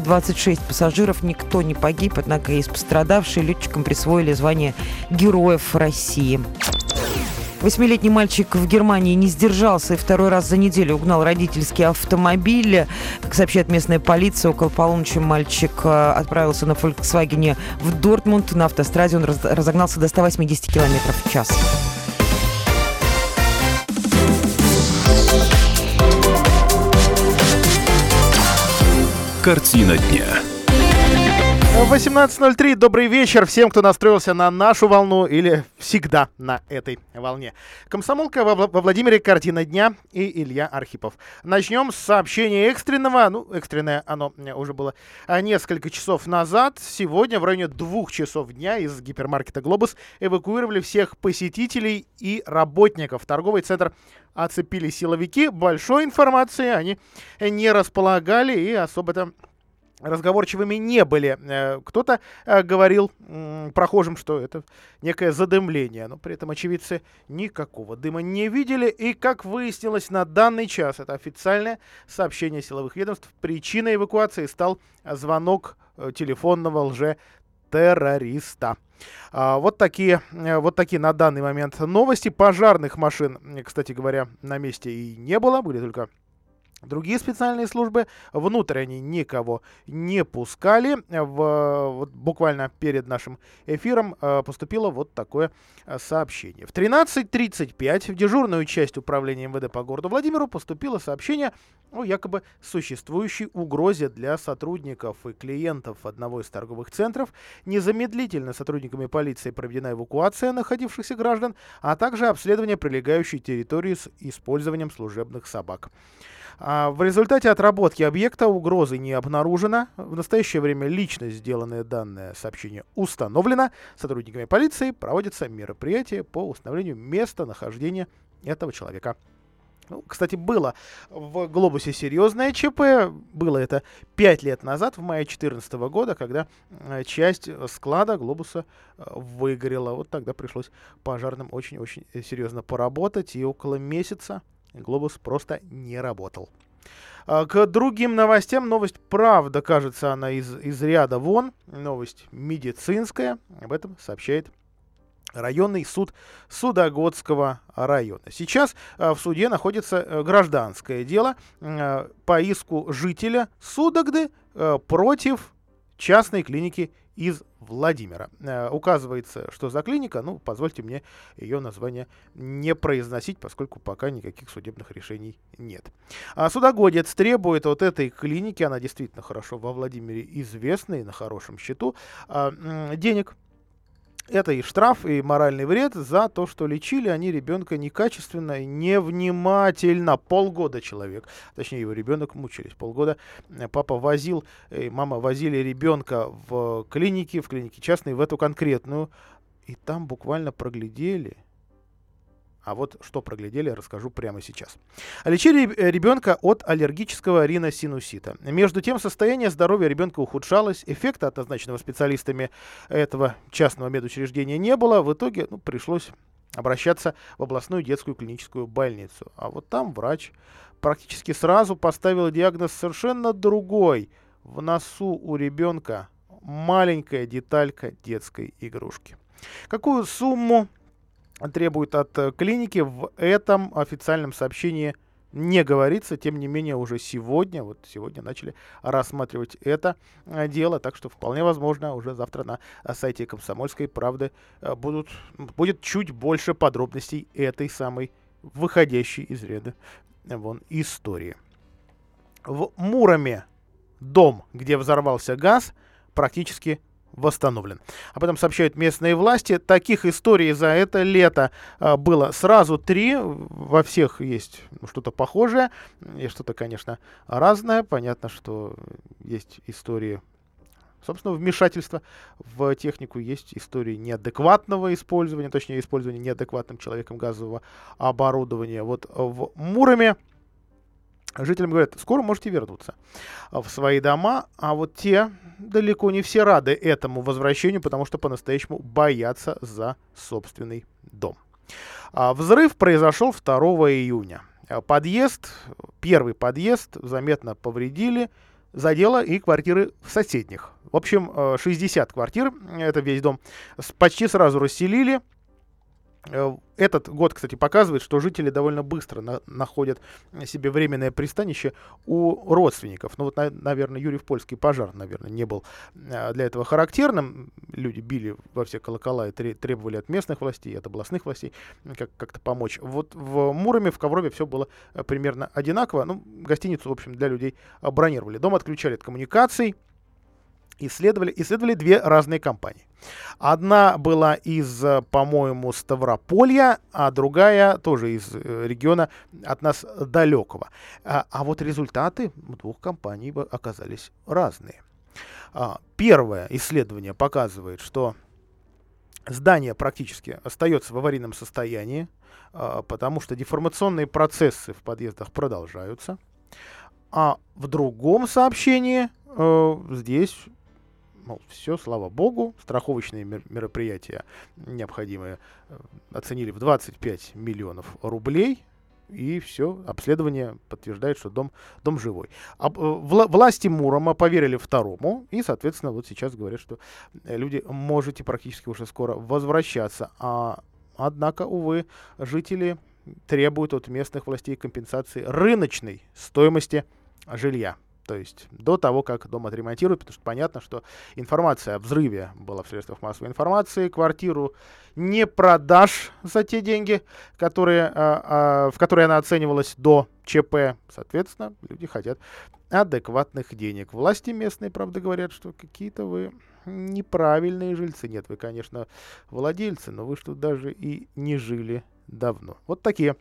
26 пассажиров, никто не погиб, однако есть пострадавшие. Летчикам присвоили звание Героев России. Восьмилетний мальчик в Германии не сдержался и второй раз за неделю угнал родительский автомобиль. Как сообщает местная полиция, около полуночи мальчик э, отправился на Volkswagen в Дортмунд. На автостраде он разогнался до 180 км в час. Картина дня. 18.03, добрый вечер всем, кто настроился на нашу волну или всегда на этой волне. Комсомолка во, Владимире, картина дня и Илья Архипов. Начнем с сообщения экстренного, ну, экстренное оно уже было несколько часов назад. Сегодня в районе двух часов дня из гипермаркета «Глобус» эвакуировали всех посетителей и работников. Торговый центр оцепили силовики. Большой информации они не располагали и особо-то разговорчивыми не были. Э, кто-то э, говорил прохожим, что это некое задымление, но при этом очевидцы никакого дыма не видели. И, как выяснилось на данный час, это официальное сообщение силовых ведомств, причиной эвакуации стал звонок э, телефонного лже-террориста. А, вот такие, вот такие на данный момент новости. Пожарных машин, кстати говоря, на месте и не было, были только Другие специальные службы внутрь они никого не пускали. В, вот буквально перед нашим эфиром э, поступило вот такое э, сообщение. В 13.35 в дежурную часть управления МВД по городу Владимиру поступило сообщение о якобы существующей угрозе для сотрудников и клиентов одного из торговых центров. Незамедлительно сотрудниками полиции проведена эвакуация находившихся граждан, а также обследование прилегающей территории с использованием служебных собак. А, в результате отработки объекта угрозы не обнаружено. В настоящее время личность, сделанное данное сообщение, установлена. Сотрудниками полиции проводятся мероприятия по установлению места нахождения этого человека. Ну, кстати, было в «Глобусе» серьезное ЧП. Было это 5 лет назад, в мае 2014 года, когда э, часть склада «Глобуса» э, выгорела. Вот тогда пришлось пожарным очень-очень серьезно поработать. И около месяца Глобус просто не работал. А, к другим новостям. Новость правда, кажется, она из, из ряда вон. Новость медицинская. Об этом сообщает районный суд Судогодского района. Сейчас а, в суде находится э, гражданское дело а, по иску жителя Судогды э, против частной клиники из Владимира. Э, указывается, что за клиника, ну, позвольте мне ее название не произносить, поскольку пока никаких судебных решений нет. А судогодец требует от этой клиники, она действительно хорошо во Владимире известна и на хорошем счету, э, денег это и штраф, и моральный вред за то, что лечили они ребенка некачественно и невнимательно. Полгода человек, точнее его ребенок мучились. Полгода э, папа возил, и мама возили ребенка в клинике, в клинике частной, в эту конкретную. И там буквально проглядели а вот что проглядели, расскажу прямо сейчас. Лечили э, ребенка от аллергического риносинусита. Между тем, состояние здоровья ребенка ухудшалось, эффекта от назначенного специалистами этого частного медучреждения не было. В итоге ну, пришлось обращаться в областную детскую клиническую больницу. А вот там врач практически сразу поставил диагноз совершенно другой. В носу у ребенка маленькая деталька детской игрушки. Какую сумму требует от э, клиники, в этом официальном сообщении не говорится, тем не менее уже сегодня, вот сегодня начали рассматривать это э, дело, так что вполне возможно уже завтра на э, сайте Комсомольской правды будут, будет чуть больше подробностей этой самой выходящей из ряда вон истории. В Муроме дом, где взорвался газ, практически восстановлен. Об этом сообщают местные власти. Таких историй за это лето а, было сразу три. Во всех есть что-то похожее и что-то, конечно, разное. Понятно, что есть истории собственно, вмешательства в технику, есть истории неадекватного использования, точнее, использования неадекватным человеком газового оборудования. Вот в Муроме Жителям говорят, скоро можете вернуться в свои дома, а вот те далеко не все рады этому возвращению, потому что по-настоящему боятся за собственный дом. А взрыв произошел 2 июня. А подъезд, первый подъезд заметно повредили, задело и квартиры в соседних. В общем, 60 квартир, это весь дом, почти сразу расселили. Э, этот год, кстати, показывает, что жители довольно быстро на находят себе временное пристанище у родственников. Ну вот, на наверное, Юрьев Польский пожар, наверное, не был э, для этого характерным. Люди били во все колокола и требовали от местных властей, от областных властей как-то помочь. Вот в Муроме, в Коврове все было э, примерно одинаково. Ну, гостиницу, в общем, для людей бронировали. Дом отключали от коммуникаций, исследовали, исследовали две разные компании. Одна была из, э, по-моему, Ставрополья, а другая тоже из э, региона от нас далекого. А, а вот результаты двух компаний оказались разные. А, первое исследование показывает, что здание практически остается в аварийном состоянии, а, потому что деформационные процессы в подъездах продолжаются. А в другом сообщении э, здесь мол, все, слава богу, страховочные мероприятия необходимые э, оценили в 25 миллионов рублей, и все, обследование подтверждает, что дом, дом живой. А, вла, власти Мурома поверили второму, и, соответственно, вот сейчас говорят, что э, люди можете практически уже скоро возвращаться. А, однако, увы, жители требуют от местных властей компенсации рыночной стоимости жилья. То есть до того, как дом отремонтируют, потому что понятно, что информация о взрыве была в средствах массовой информации, квартиру не продашь за те деньги, которые, а, а, в которые она оценивалась до ЧП. Соответственно, люди хотят адекватных денег. Власти местные, правда, говорят, что какие-то вы неправильные жильцы. Нет, вы, конечно, владельцы, но вы что даже и не жили давно. Вот такие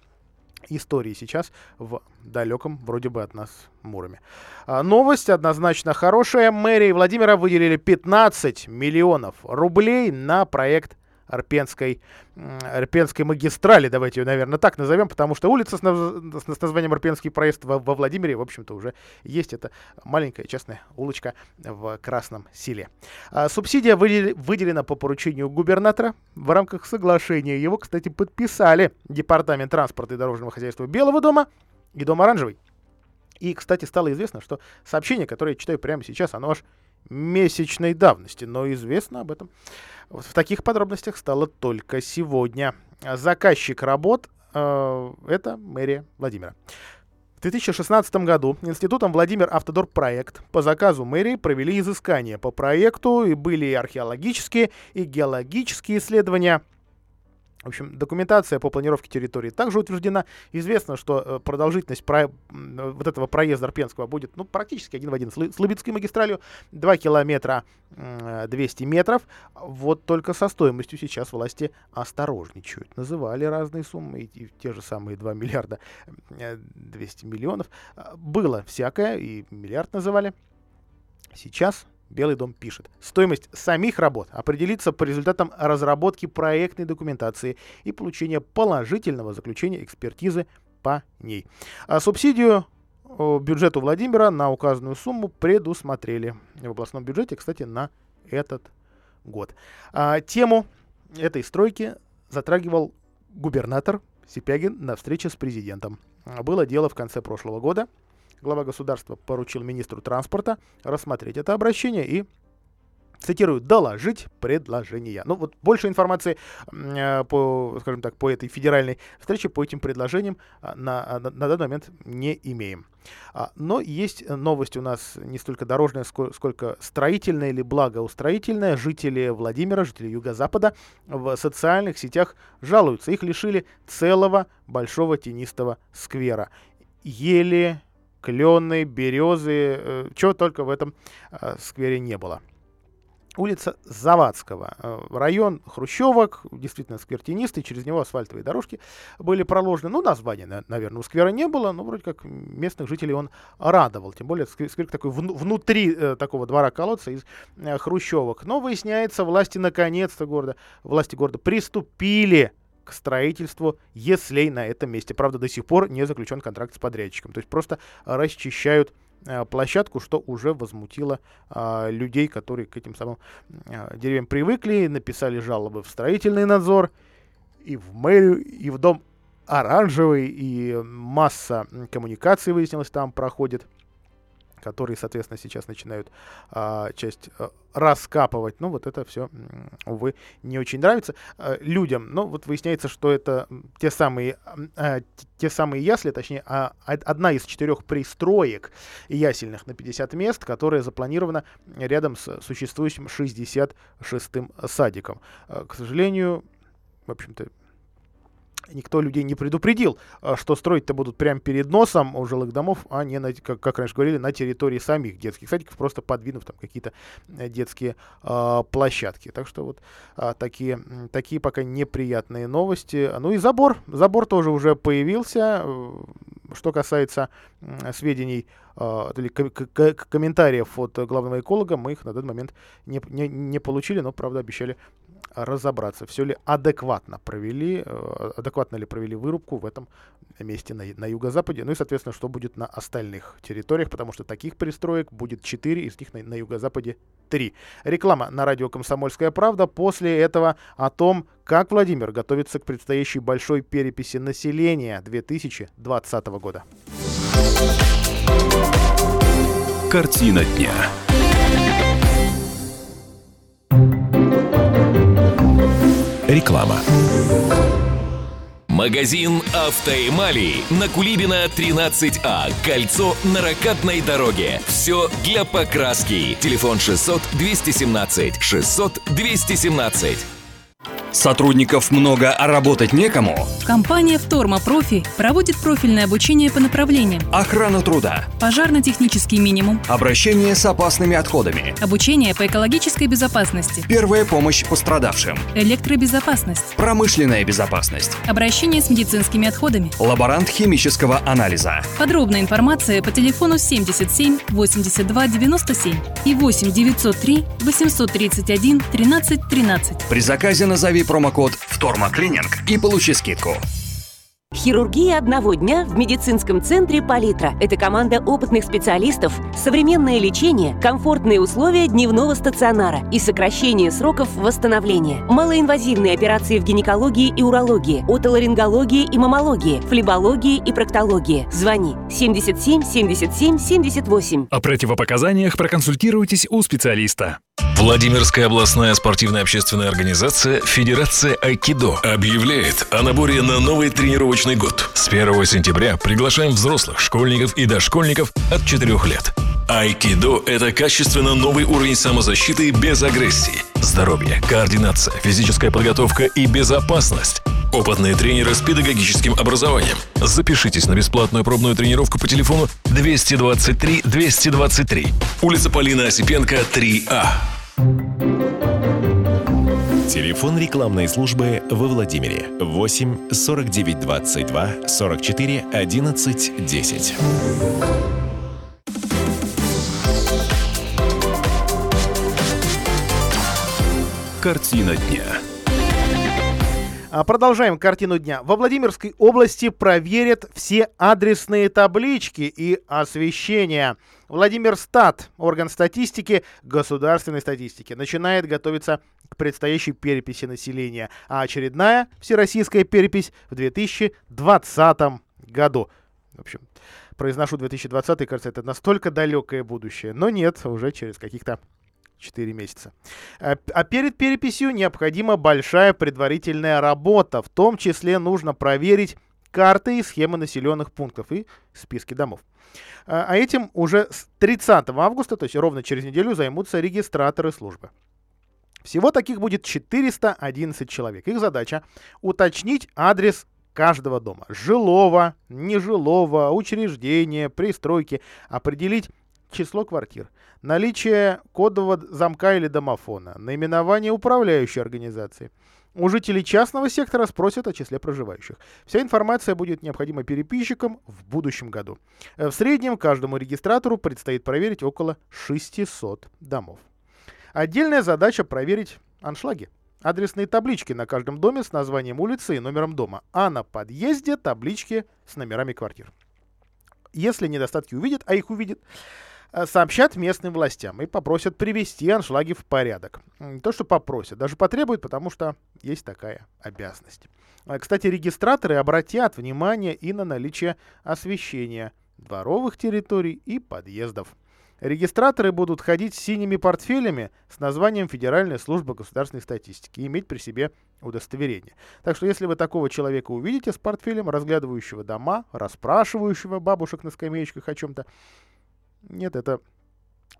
истории сейчас в далеком, вроде бы от нас, Муроме. А, новость однозначно хорошая. Мэрии Владимира выделили 15 миллионов рублей на проект Арпенской, Арпенской магистрали, давайте ее, наверное, так назовем, потому что улица с, наз... с названием Арпенский проезд во, во Владимире, в общем-то, уже есть. Это маленькая частная улочка в Красном селе. А, субсидия выдел... выделена по поручению губернатора в рамках соглашения. Его, кстати, подписали Департамент транспорта и дорожного хозяйства Белого дома и Дом Оранжевый. И, кстати, стало известно, что сообщение, которое я читаю прямо сейчас, оно аж месячной давности, но известно об этом в таких подробностях стало только сегодня. Заказчик работ э, это мэрия Владимира. В 2016 году институтом Владимир Автодор проект по заказу мэрии провели изыскания по проекту и были археологические и геологические исследования в общем, документация по планировке территории также утверждена. Известно, что э, продолжительность про... вот этого проезда Арпенского будет ну, практически один в один с Лыбецкой магистралью. 2 километра 200 метров. Вот только со стоимостью сейчас власти осторожничают. Называли разные суммы, и, те же самые 2 миллиарда 200 миллионов. А, было всякое, и миллиард называли. Сейчас Белый дом пишет. Стоимость самих работ определится по результатам разработки проектной документации и получения положительного заключения экспертизы по ней. А субсидию бюджету Владимира на указанную сумму предусмотрели в областном бюджете, кстати, на этот год. А, тему этой стройки затрагивал губернатор Сипягин на встрече с президентом. Было дело в конце прошлого года глава государства поручил министру транспорта рассмотреть это обращение и цитирую, доложить предложения. Ну вот больше информации э, по, скажем так, по этой федеральной встрече, по этим предложениям э, на, на, на данный момент не имеем. А, но есть новость у нас не столько дорожная, сколько, сколько строительная или благоустроительная. Жители Владимира, жители Юго-Запада в социальных сетях жалуются. Их лишили целого большого тенистого сквера. Еле клены, березы, э, чего только в этом э, сквере не было. Улица Завадского. Э, район Хрущевок, действительно сквертинистый, через него асфальтовые дорожки были проложены. Ну, названия, наверное, у сквера не было, но вроде как местных жителей он радовал. Тем более сквер такой внутри такого двора-колодца из Хрущевок. Но выясняется, власти наконец-то города, власти города приступили к строительству ЕСЛей на этом месте. Правда, до сих пор не заключен контракт с подрядчиком. То есть просто расчищают э, площадку, что уже возмутило а, людей, которые к этим самым а, деревьям привыкли, написали жалобы в строительный надзор, и в мэрию, и в дом оранжевый, и масса коммуникаций, выяснилось, там проходит. Которые, соответственно, сейчас начинают а, часть а, раскапывать. Ну, вот это все, увы, не очень нравится а, людям. Но вот выясняется, что это те самые, а, те самые ясли, точнее, а, одна из четырех пристроек ясельных на 50 мест, которая запланирована рядом с существующим 66-м садиком. А, к сожалению, в общем-то, никто людей не предупредил, а, что строить-то будут прямо перед носом у жилых домов, а не, на, как, как раньше говорили, на территории самих детских садиков, просто подвинув там какие-то э, детские э, площадки. Так что вот э, такие, такие пока неприятные новости. Ну и забор. Забор тоже уже появился. Что касается сведений э, или комментариев от главного эколога, мы их на данный момент не, не, не получили, но, правда, обещали разобраться, все ли адекватно провели, э, адекватно ли провели вырубку в этом месте на, на юго-западе, ну и, соответственно, что будет на остальных территориях, потому что таких перестроек будет 4, из них на, на юго-западе 3. Реклама на радио «Комсомольская правда». После этого о том, как Владимир готовится к предстоящей большой переписи населения 2020 года. Картина дня. Реклама. Магазин «Автоэмали» на Кулибина 13А. Кольцо на ракатной дороге. Все для покраски. Телефон 600 217 600 217. Сотрудников много, а работать некому? Компания «Вторма Профи» проводит профильное обучение по направлениям. Охрана труда. Пожарно-технический минимум. Обращение с опасными отходами. Обучение по экологической безопасности. Первая помощь пострадавшим. Электробезопасность. Промышленная безопасность. Обращение с медицинскими отходами. Лаборант химического анализа. Подробная информация по телефону 77 82 97 и 8 903 831 13 13. При заказе назови промокод «Втормоклининг» и получи скидку. Хирургия одного дня в медицинском центре «Палитра». Это команда опытных специалистов, современное лечение, комфортные условия дневного стационара и сокращение сроков восстановления. Малоинвазивные операции в гинекологии и урологии, отоларингологии и мамологии, флебологии и проктологии. Звони 77 77 78. О противопоказаниях проконсультируйтесь у специалиста. Владимирская областная спортивная общественная организация Федерация Айкидо объявляет о наборе на новый тренировочный год. С 1 сентября приглашаем взрослых, школьников и дошкольников от 4 лет. Айкидо – это качественно новый уровень самозащиты без агрессии. Здоровье, координация, физическая подготовка и безопасность. Опытные тренеры с педагогическим образованием. Запишитесь на бесплатную пробную тренировку по телефону 223 223. Улица Полина Осипенко, 3А. Телефон рекламной службы во Владимире 8 49 22 44 11 10. Картина дня. А, продолжаем картину дня. Во Владимирской области проверят все адресные таблички и освещения. Владимир Стат, орган статистики, государственной статистики, начинает готовиться к предстоящей переписи населения, а очередная всероссийская перепись в 2020 году. В общем, произношу 2020, кажется, это настолько далекое будущее, но нет, уже через каких-то 4 месяца. А, а перед переписью необходима большая предварительная работа. В том числе нужно проверить карты и схемы населенных пунктов и списки домов. А, а этим уже с 30 августа, то есть ровно через неделю, займутся регистраторы службы. Всего таких будет 411 человек. Их задача уточнить адрес каждого дома. Жилого, нежилого, учреждения, пристройки. Определить число квартир, наличие кодового замка или домофона, наименование управляющей организации. У жителей частного сектора спросят о числе проживающих. Вся информация будет необходима переписчикам в будущем году. Э, в среднем каждому регистратору предстоит проверить около 600 домов. Отдельная задача проверить аншлаги. Адресные таблички на каждом доме с названием улицы и номером дома, а на подъезде таблички с номерами квартир. Если недостатки увидят, а их увидят, сообщат местным властям и попросят привести аншлаги в порядок. Не то, что попросят, даже потребуют, потому что есть такая обязанность. Э, кстати, регистраторы обратят внимание и на наличие освещения дворовых территорий и подъездов. Регистраторы будут ходить с синими портфелями с названием Федеральная служба государственной статистики и иметь при себе удостоверение. Так что если вы такого человека увидите с портфелем, разглядывающего дома, расспрашивающего бабушек на скамеечках о чем-то, нет, это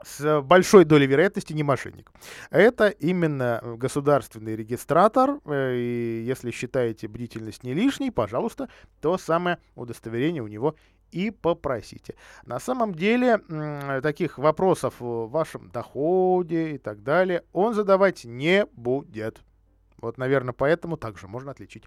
с большой долей вероятности не мошенник. Это именно государственный регистратор, э, и если считаете бдительность не лишней, пожалуйста, то самое удостоверение у него и попросите. На самом деле, таких вопросов в вашем доходе и так далее он задавать не будет. Вот, наверное, поэтому также можно отличить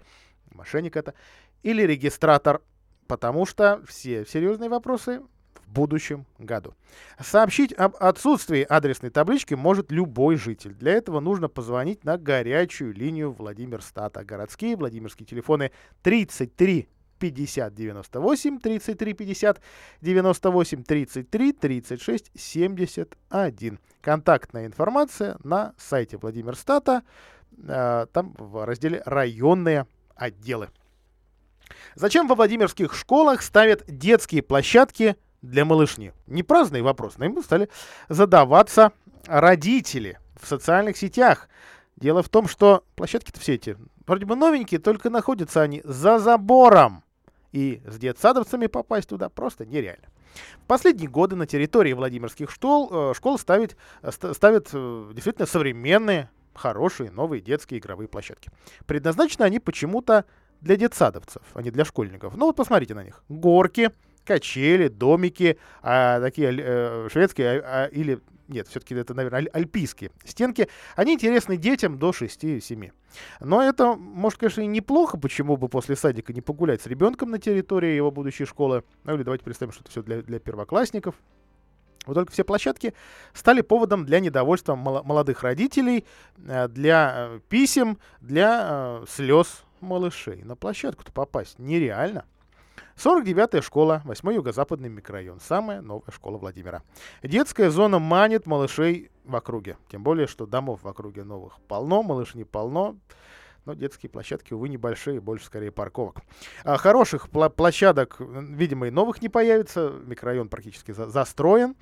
мошенник это или регистратор, потому что все серьезные вопросы в будущем году. Сообщить об отсутствии адресной таблички может любой житель. Для этого нужно позвонить на горячую линию Владимир Стата. Городские Владимирские телефоны 33 50 98 33 50 98 33 36 71. Контактная информация на сайте Владимир Стата, э, там в разделе «Районные отделы». Зачем во Владимирских школах ставят детские площадки для малышни? Не праздный вопрос, но им стали задаваться родители в социальных сетях. Дело в том, что площадки-то все эти вроде бы новенькие, только находятся они за забором и с детсадовцами попасть туда просто нереально. В последние годы на территории Владимирских школ, э, школ ставят, э, ставят э, действительно современные, хорошие, новые детские игровые площадки. Предназначены они почему-то для детсадовцев, а не для школьников. Ну вот посмотрите на них. Горки, качели, домики, а, такие э, шведские а, а, или нет, все-таки это, наверное, альпийские стенки, они интересны детям до 6-7. Но это, может, конечно, и неплохо, почему бы после садика не погулять с ребенком на территории его будущей школы. Ну или давайте представим, что это все для, для первоклассников. Вот только все площадки стали поводом для недовольства молодых родителей, э, для э, писем, для э, слез малышей. На площадку-то попасть нереально. 49-я школа, 8 юго-западный микрорайон, самая новая школа Владимира. Детская зона манит малышей в округе. Тем более, что домов в округе новых полно, малышней полно. Но детские площадки, увы, небольшие, больше скорее парковок. А хороших пла- площадок, видимо, и новых не появится. Микрорайон практически за- застроен.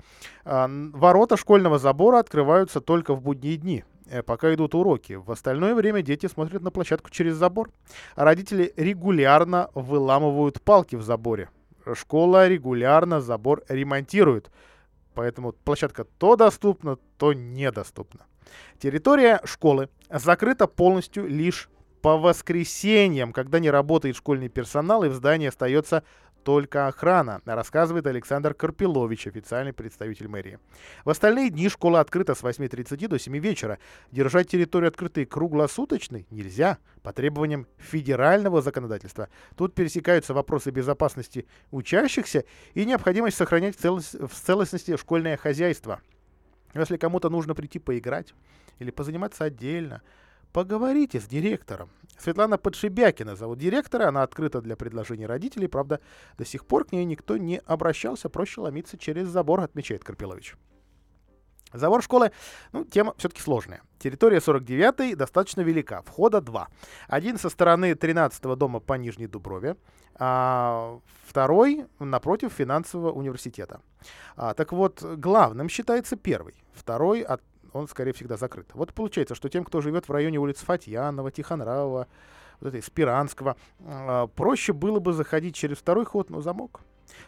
А, ворота школьного забора открываются только в будние дни. Э, пока идут уроки. В остальное время дети смотрят на площадку через забор. А родители регулярно выламывают палки в заборе. Школа регулярно забор ремонтирует. Поэтому площадка то доступна, то недоступна. Территория школы закрыта полностью лишь по воскресеньям, когда не работает школьный персонал и в здании остается только охрана, рассказывает Александр Карпилович, официальный представитель мэрии. В остальные дни школа открыта с 8.30 до 7 вечера. Держать территорию открытой круглосуточной нельзя по требованиям федерального законодательства. Тут пересекаются вопросы безопасности учащихся и необходимость сохранять в, целостности школьное хозяйство. Если кому-то нужно прийти поиграть или позаниматься отдельно, поговорите с директором. Светлана Подшибякина зовут директора, она открыта для предложений родителей, правда, до сих пор к ней никто не обращался, проще ломиться через забор, отмечает Карпилович. Забор школы, ну, тема все-таки сложная. Территория 49-й достаточно велика, входа два. Один со стороны 13-го дома по Нижней Дуброве, а второй напротив финансового университета. А, так вот, главным считается первый, второй от он скорее всегда закрыт. Вот получается, что тем, кто живет в районе улиц Фатьянова, Тихонравова, вот этой Спиранского, э, проще было бы заходить через второй ход, но замок.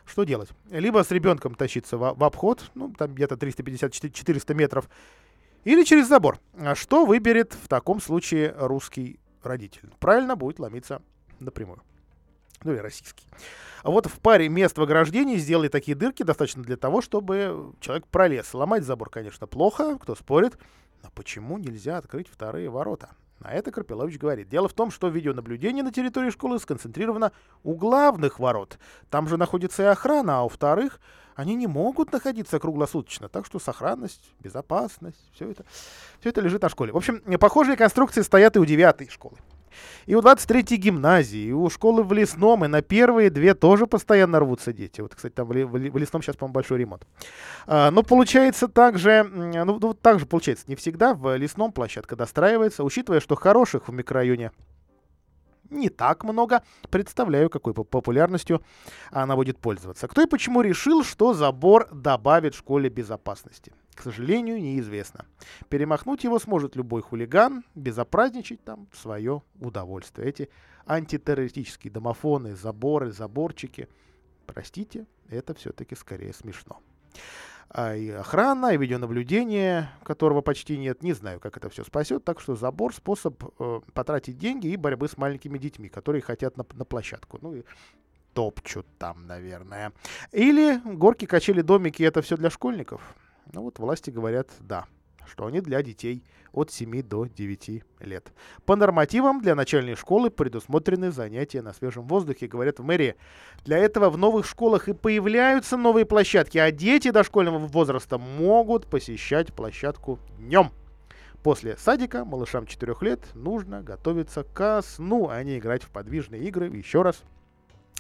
Что делать? Либо с ребенком тащиться в, в обход, ну, там где-то 350-400 метров, или через забор. А что выберет в таком случае русский родитель? Правильно, будет ломиться напрямую ну или российский. А вот в паре мест в ограждении сделали такие дырки достаточно для того, чтобы человек пролез. Ломать забор, конечно, плохо, кто спорит, но почему нельзя открыть вторые ворота? На это Карпилович говорит. Дело в том, что видеонаблюдение на территории школы сконцентрировано у главных ворот. Там же находится и охрана, а во-вторых, они не могут находиться круглосуточно. Так что сохранность, безопасность, все это, все это лежит на школе. В общем, похожие конструкции стоят и у девятой школы. И у 23-й гимназии, и у школы в Лесном, и на первые две тоже постоянно рвутся дети. Вот, кстати, там в, Лесном сейчас, по-моему, большой ремонт. А, но получается также, ну, ну, так же получается, не всегда в Лесном площадка достраивается, учитывая, что хороших в микрорайоне не так много. Представляю, какой популярностью она будет пользоваться. Кто и почему решил, что забор добавит школе безопасности? К сожалению, неизвестно. Перемахнуть его сможет любой хулиган, безопразничать там свое удовольствие. Эти антитеррористические домофоны, заборы, заборчики. Простите, это все-таки скорее смешно а и охрана, и видеонаблюдение, которого почти нет. Не знаю, как это все спасет. Так что забор — способ э, потратить деньги и борьбы с маленькими детьми, которые хотят на, на площадку. Ну и топчут там, наверное. Или горки, качели, домики — это все для школьников. Ну вот власти говорят «да» что они для детей от 7 до 9 лет. По нормативам для начальной школы предусмотрены занятия на свежем воздухе, говорят в мэрии. Для этого в новых школах и появляются новые площадки, а дети дошкольного возраста могут посещать площадку днем. После садика малышам 4 лет нужно готовиться ко сну, а не играть в подвижные игры. Еще раз,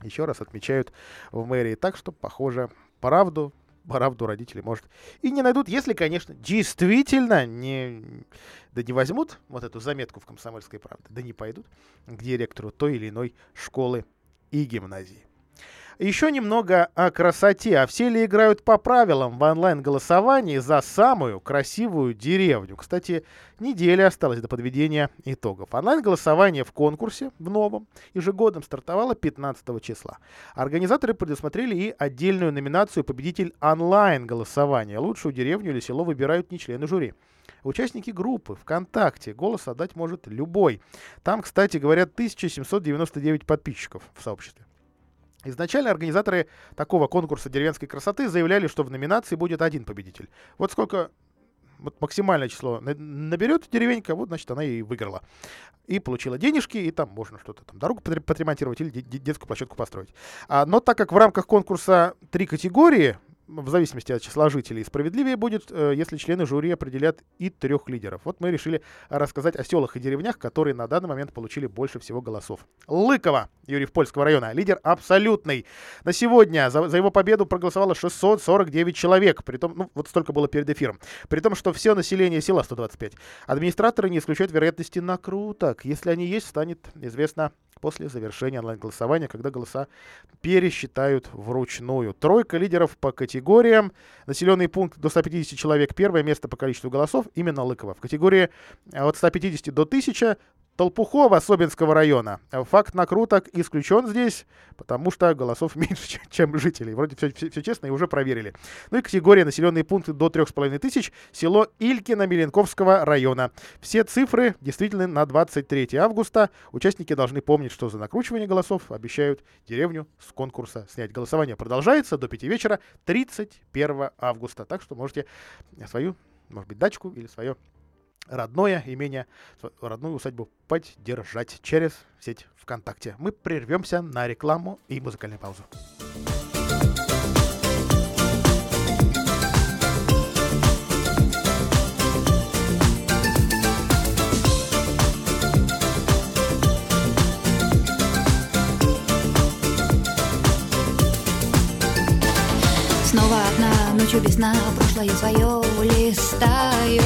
еще раз отмечают в мэрии. Так что, похоже, правду правду родители, может, и не найдут, если, конечно, действительно не, да не возьмут вот эту заметку в «Комсомольской правде», да не пойдут к директору той или иной школы и гимназии. Еще немного о красоте. А все ли играют по правилам в онлайн-голосовании за самую красивую деревню? Кстати, неделя осталась до подведения итогов. Онлайн-голосование в конкурсе, в новом, ежегодном стартовало 15 числа. Организаторы предусмотрели и отдельную номинацию «Победитель онлайн-голосования». Лучшую деревню или село выбирают не члены жюри. Участники группы ВКонтакте голос отдать может любой. Там, кстати, говорят, 1799 подписчиков в сообществе. Изначально организаторы такого конкурса деревенской красоты заявляли, что в номинации будет один победитель. Вот сколько вот максимальное число наберет деревенька, вот, значит, она и выиграла. И получила денежки, и там можно что-то там, дорогу подремонтировать или детскую площадку построить. А, но так как в рамках конкурса три категории, в зависимости от числа жителей. Справедливее будет, э, если члены жюри определят и трех лидеров. Вот мы решили рассказать о селах и деревнях, которые на данный момент получили больше всего голосов. Лыково, Юрий Польского района, лидер абсолютный. На сегодня за, за его победу проголосовало 649 человек, при том, ну, вот столько было перед эфиром. При том, что все население села 125. Администраторы не исключают вероятности накруток. Если они есть, станет известно после завершения онлайн-голосования, когда голоса пересчитают вручную. Тройка лидеров по категориям. Населенный пункт до 150 человек. Первое место по количеству голосов именно Лыково. В категории от 150 до 1000 Толпухова Собинского района. Факт накруток исключен здесь, потому что голосов меньше, чем жителей. Вроде все, все, все честно и уже проверили. Ну и категория населенные пункты до 3,5 тысяч. Село Илькино Меленковского района. Все цифры действительно на 23 августа. Участники должны помнить, что за накручивание голосов обещают деревню с конкурса снять. Голосование продолжается до 5 вечера 31 августа. Так что можете свою, может быть, дачку или свое родное имение, родную усадьбу поддержать через сеть ВКонтакте. Мы прервемся на рекламу и музыкальную паузу. Ночью без Прошлое свое листаю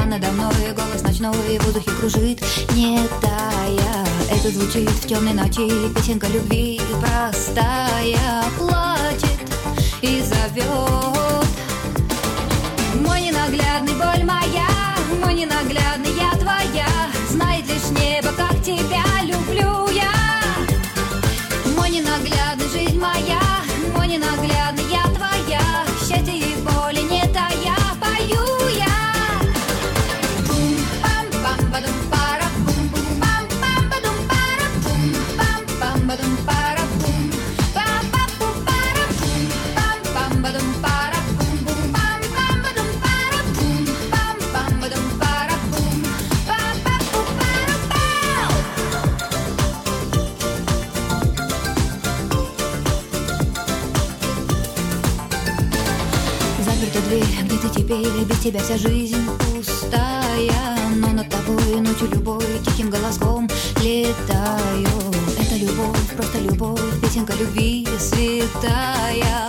А надо мной голос ночной В воздухе кружит, не тая. Это звучит в темной ночи Песенка любви простая Плачет и зовет. Мой ненаглядный боль моя Мой ненаглядный я твоя Знает лишь небо, как тебя люблю я Мой ненаглядный жизнь моя Мой ненаглядный теперь, без тебя вся жизнь пустая Но над тобой ночью любой тихим голоском летаю. Это любовь, просто любовь, песенка любви святая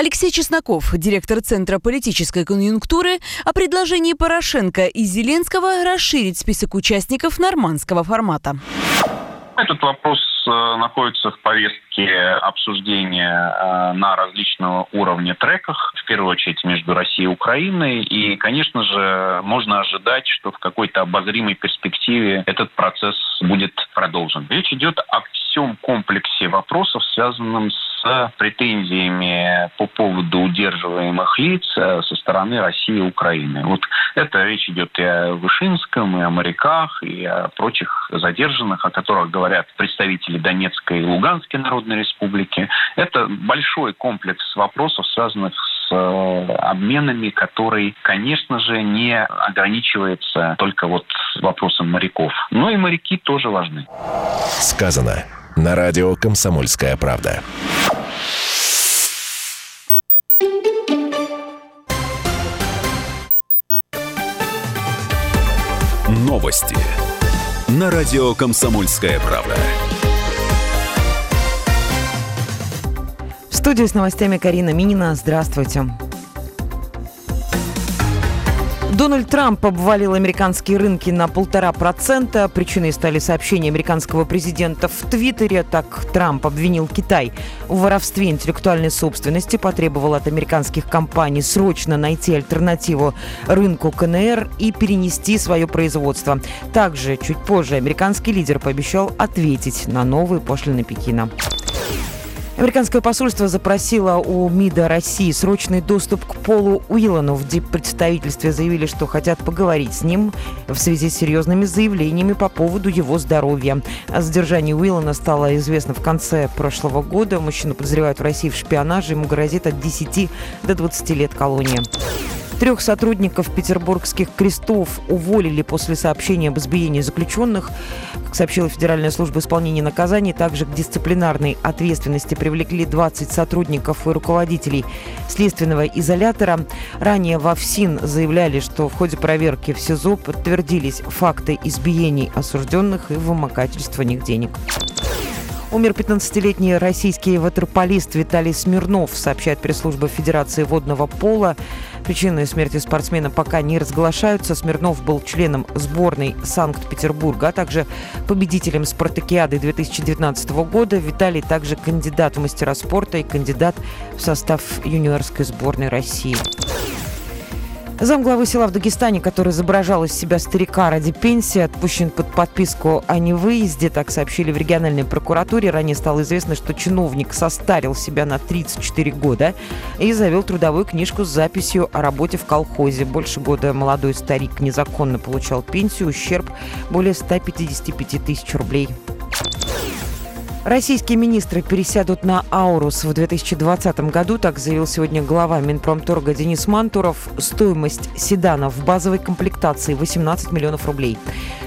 Алексей Чесноков, директор Центра политической конъюнктуры, о предложении Порошенко и Зеленского расширить список участников нормандского формата. Этот вопрос э, находится в повестке обсуждения э, на различного уровня треках, в первую очередь между Россией и Украиной. И, конечно же, можно ожидать, что в какой-то обозримой перспективе этот процесс будет продолжен. Речь идет о всем комплексе вопросов, связанном с претензиями по поводу удерживаемых лиц э, со стороны России и Украины. Вот это речь идет и о Вышинском, и о моряках, и о прочих задержанных, о которых говорят представители Донецкой и Луганской Народной Республики. Это большой комплекс вопросов, связанных с э, обменами, который, конечно же, не ограничивается только вот вопросом моряков. Но и моряки тоже важны. Сказано на радио «Комсомольская правда». Новости на радио «Комсомольская правда». В студии с новостями Карина Минина. Здравствуйте. Дональд Трамп обвалил американские рынки на полтора процента. Причиной стали сообщения американского президента в Твиттере. Так Трамп обвинил Китай в воровстве интеллектуальной собственности, потребовал от американских компаний срочно найти альтернативу рынку КНР и перенести свое производство. Также чуть позже американский лидер пообещал ответить на новые пошлины Пекина. Американское посольство запросило у МИДа России срочный доступ к Полу Уиллану. В диппредставительстве заявили, что хотят поговорить с ним в связи с серьезными заявлениями по поводу его здоровья. О задержании Уиллана стало известно в конце прошлого года. Мужчину подозревают в России в шпионаже. Ему грозит от 10 до 20 лет колонии. Трех сотрудников петербургских крестов уволили после сообщения об избиении заключенных. Как сообщила Федеральная служба исполнения наказаний, также к дисциплинарной ответственности привлекли 20 сотрудников и руководителей следственного изолятора. Ранее во ФСИН заявляли, что в ходе проверки в СИЗО подтвердились факты избиений осужденных и вымогательства них денег. Умер 15-летний российский ватерполист Виталий Смирнов, сообщает пресс-служба Федерации водного пола. Причины смерти спортсмена пока не разглашаются. Смирнов был членом сборной Санкт-Петербурга, а также победителем спартакиады 2019 года. Виталий также кандидат в мастера спорта и кандидат в состав юниорской сборной России. Замглавы села в Дагестане, который изображал из себя старика ради пенсии, отпущен под подписку о невыезде. Так сообщили в региональной прокуратуре. Ранее стало известно, что чиновник состарил себя на 34 года и завел трудовую книжку с записью о работе в колхозе. Больше года молодой старик незаконно получал пенсию, ущерб более 155 тысяч рублей. Российские министры пересядут на «Аурус» в 2020 году, так заявил сегодня глава Минпромторга Денис Мантуров. Стоимость седана в базовой комплектации 18 миллионов рублей.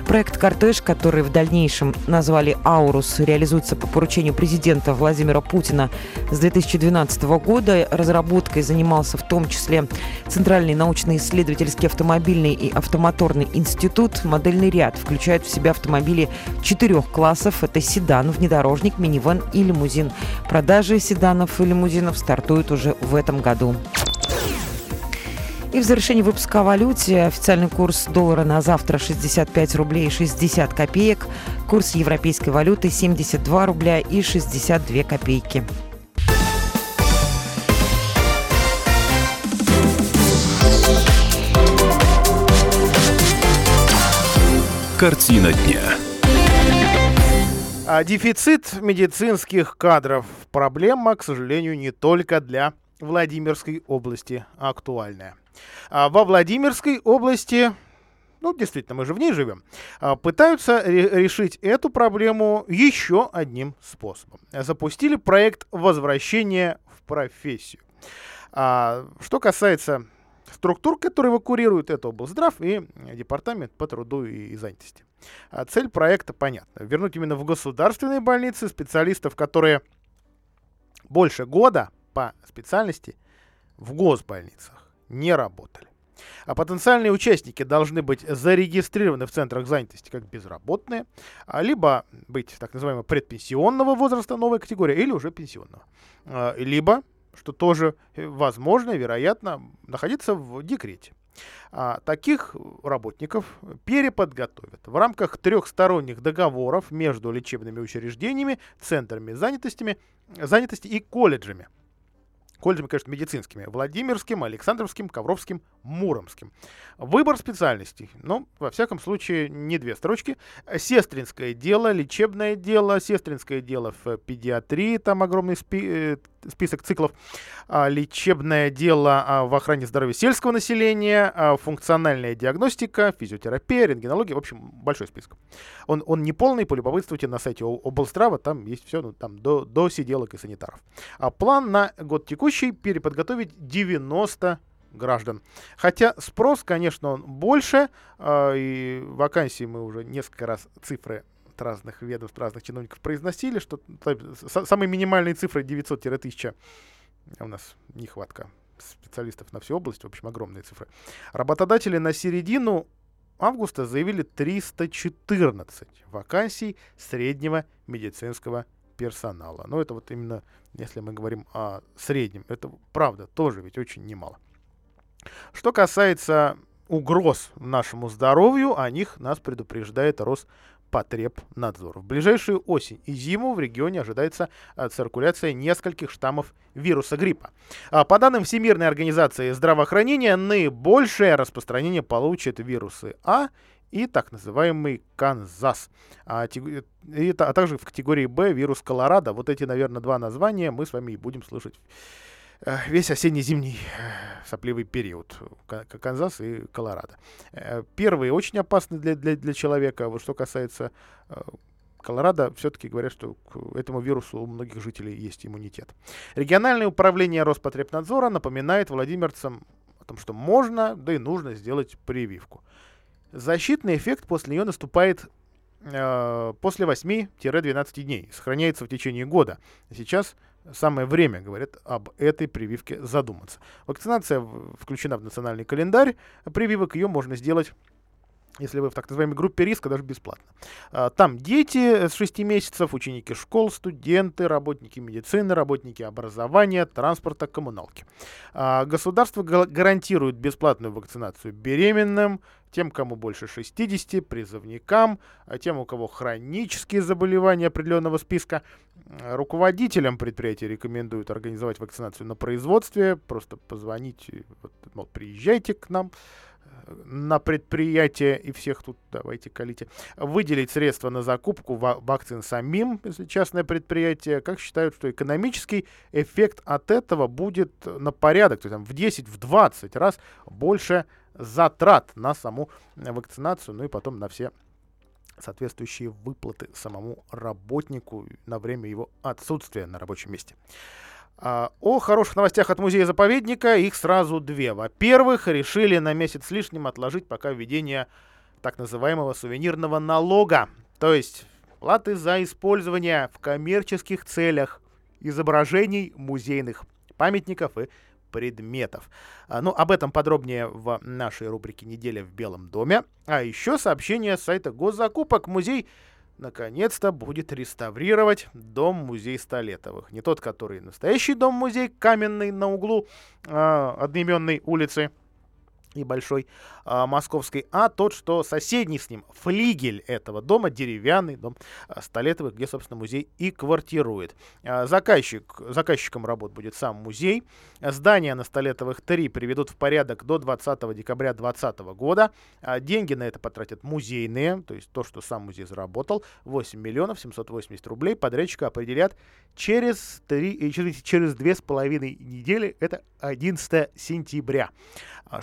Проект «Кортеж», который в дальнейшем назвали «Аурус», реализуется по поручению президента Владимира Путина с 2012 года. Разработкой занимался в том числе Центральный научно-исследовательский автомобильный и автомоторный институт. Модельный ряд включает в себя автомобили четырех классов. Это седан, внедорожник, внедорожник, минивэн и лимузин. Продажи седанов и лимузинов стартуют уже в этом году. И в завершении выпуска о валюте официальный курс доллара на завтра 65 рублей 60 копеек. Курс европейской валюты 72 рубля и 62 копейки. Картина дня. А дефицит медицинских кадров – проблема, к сожалению, не только для Владимирской области актуальная. А во Владимирской области, ну, действительно, мы же в ней живем, а, пытаются решить эту проблему еще одним способом. Запустили проект возвращения в профессию. А, что касается структур, которые курируют это облздрав и департамент по труду и занятости. А цель проекта понятна. Вернуть именно в государственные больницы специалистов, которые больше года по специальности в госбольницах не работали. А потенциальные участники должны быть зарегистрированы в центрах занятости как безработные, а либо быть так называемого предпенсионного возраста, новая категория, или уже пенсионного. А, либо, что тоже возможно, вероятно, находиться в декрете. А, таких работников переподготовят. В рамках трехсторонних договоров между лечебными учреждениями, центрами занятости, занятости и колледжами колледжами, конечно, медицинскими. Владимирским, Александровским, Ковровским, Муромским. Выбор специальностей. Ну, во всяком случае, не две строчки. Сестринское дело, лечебное дело, сестринское дело в педиатрии, там огромный спи- э, список циклов. А, лечебное дело а, в охране здоровья сельского населения, а, функциональная диагностика, физиотерапия, рентгенология. В общем, большой список. Он, он не полный, полюбопытствуйте на сайте облстрава, там есть все ну, там, до, до сиделок и санитаров. А план на год текущий переподготовить 90 граждан. Хотя спрос, конечно, он больше, э, и вакансии мы уже несколько раз цифры от разных ведомств, разных чиновников произносили, что самые минимальные цифры 900-1000 у нас нехватка специалистов на всю область, в общем, огромные цифры. Работодатели на середину августа заявили 314 вакансий среднего медицинского персонала. Но это вот именно, если мы говорим о среднем, это правда тоже ведь очень немало. Что касается угроз нашему здоровью, о них нас предупреждает Роспотребнадзор. В ближайшую осень и зиму в регионе ожидается а, циркуляция нескольких штаммов вируса гриппа. А, по данным Всемирной организации здравоохранения, наибольшее распространение получат вирусы А и так называемый Канзас. А, и, а также в категории Б вирус Колорадо. Вот эти, наверное, два названия мы с вами и будем слышать Э, весь осенне-зимний э, сопливый период Канзас и Колорадо. Э, первые очень опасны для, для, для человека. Вот что касается Колорадо, все-таки говорят, что к этому вирусу у многих жителей есть иммунитет. Региональное управление Роспотребнадзора напоминает владимирцам о том, что можно, да и нужно сделать прививку. Защитный эффект после нее наступает э, после 8-12 дней, сохраняется в течение года. Сейчас самое время, говорят, об этой прививке задуматься. Вакцинация включена в национальный календарь прививок, ее можно сделать если вы в так называемой группе риска, даже бесплатно. А, там дети с 6 месяцев, ученики школ, студенты, работники медицины, работники образования, транспорта, коммуналки. А, государство гарантирует бесплатную вакцинацию беременным, тем, кому больше 60, призывникам, а тем, у кого хронические заболевания определенного списка. Руководителям предприятия рекомендуют организовать вакцинацию на производстве, просто позвонить, вот, мол, приезжайте к нам э, на предприятие и всех тут давайте колите, выделить средства на закупку вакцин самим, если частное предприятие, как считают, что экономический эффект от этого будет на порядок, то есть там, в 10, в 20 раз больше затрат на саму вакцинацию, ну и потом на все соответствующие выплаты самому работнику на время его отсутствия на рабочем месте. А, о хороших новостях от музея-заповедника их сразу две. Во-первых, решили на месяц с лишним отложить пока введение так называемого сувенирного налога, то есть платы за использование в коммерческих целях изображений музейных памятников и предметов. А, ну, об этом подробнее в нашей рубрике «Неделя в Белом доме». А еще сообщение с сайта госзакупок. Музей наконец-то будет реставрировать дом-музей Столетовых. Не тот, который настоящий дом-музей, каменный на углу э, одноименной улицы, небольшой а, московской, а тот, что соседний с ним, флигель этого дома, деревянный дом а, Столетовых, где, собственно, музей и квартирует. А, заказчик, заказчиком работ будет сам музей. Здание на Столетовых 3 приведут в порядок до 20 декабря 2020 года. А, деньги на это потратят музейные, то есть то, что сам музей заработал, 8 миллионов 780 рублей. Подрядчика определят через, 3, через, через 2,5 недели, это 11 сентября. А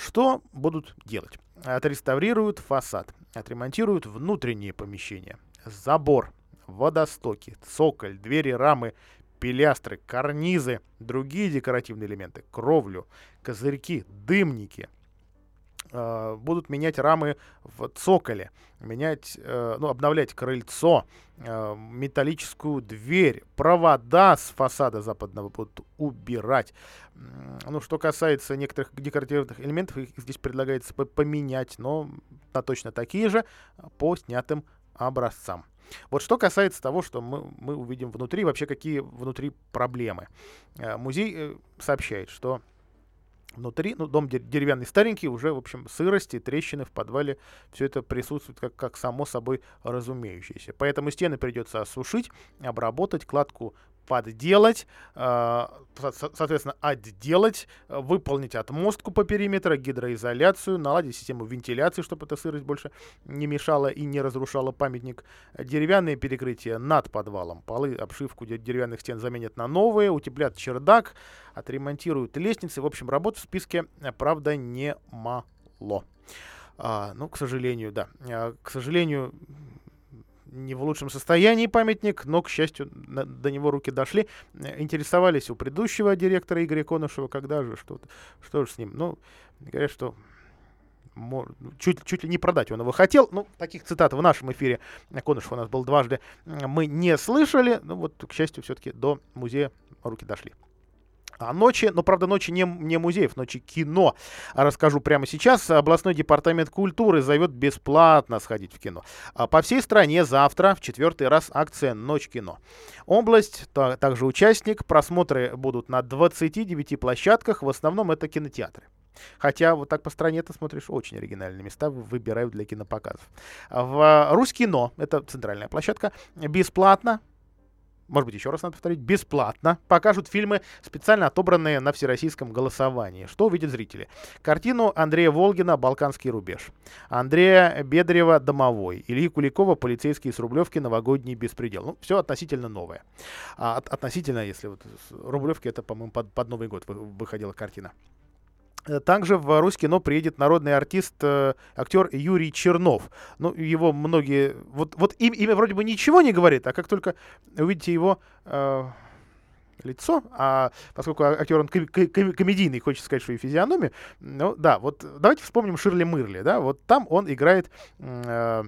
будут делать? Отреставрируют фасад, отремонтируют внутренние помещения, забор, водостоки, цоколь, двери, рамы, пилястры, карнизы, другие декоративные элементы, кровлю, козырьки, дымники – э, будут менять рамы в цоколе, менять, э, ну, обновлять крыльцо, металлическую дверь, провода с фасада западного будут убирать. Ну, что касается некоторых декоративных элементов, их здесь предлагается поменять, но на точно такие же по снятым образцам. Вот что касается того, что мы, мы увидим внутри, вообще какие внутри проблемы. Э, музей э, сообщает, что Внутри, ну, дом деревянный старенький, уже, в общем, сырости, трещины в подвале, все это присутствует как, как само собой разумеющееся. Поэтому стены придется осушить, обработать, кладку подделать, э, соответственно, отделать, выполнить отмостку по периметру, гидроизоляцию, наладить систему вентиляции, чтобы эта сырость больше не мешала и не разрушала памятник. Деревянные перекрытия над подвалом, полы, обшивку деревянных стен заменят на новые, утеплят чердак, отремонтируют лестницы. В общем, работ в списке, правда, немало. А, ну, к сожалению, да. А, к сожалению, не в лучшем состоянии памятник, но, к счастью, на, до него руки дошли. Интересовались у предыдущего директора Игоря Конышева, когда же, что, что же с ним. Ну, говорят, что чуть, чуть ли не продать он его хотел. Ну, таких цитат в нашем эфире Конышев у нас был дважды. Мы не слышали. Ну, вот, к счастью, все-таки до музея руки дошли. А ночи, но правда ночи не, не музеев, ночи кино. Расскажу прямо сейчас. Областной департамент культуры зовет бесплатно сходить в кино. А по всей стране завтра в четвертый раз акция «Ночь кино». Область, та, также участник. Просмотры будут на 29 площадках. В основном это кинотеатры. Хотя вот так по стране ты смотришь очень оригинальные места выбирают для кинопоказов. В Русь-кино, это центральная площадка, бесплатно может быть, еще раз надо повторить, бесплатно покажут фильмы, специально отобранные на всероссийском голосовании. Что увидят зрители? Картину Андрея Волгина «Балканский рубеж», Андрея Бедрева «Домовой», Ильи Куликова «Полицейские с Рублевки. Новогодний беспредел». Ну, все относительно новое. А, от, относительно, если вот Рублевки, это, по-моему, под, под Новый год выходила картина. Э, также в Русь кино приедет народный артист, э, актер Юрий Чернов. Ну, его многие... Вот, вот им, имя вроде бы ничего не говорит, а как только увидите его э, лицо, а поскольку актер он ком- ком- комедийный, хочется сказать, что и физиономия, ну да, вот давайте вспомним Ширли Мырли, да, вот там он играет... Э,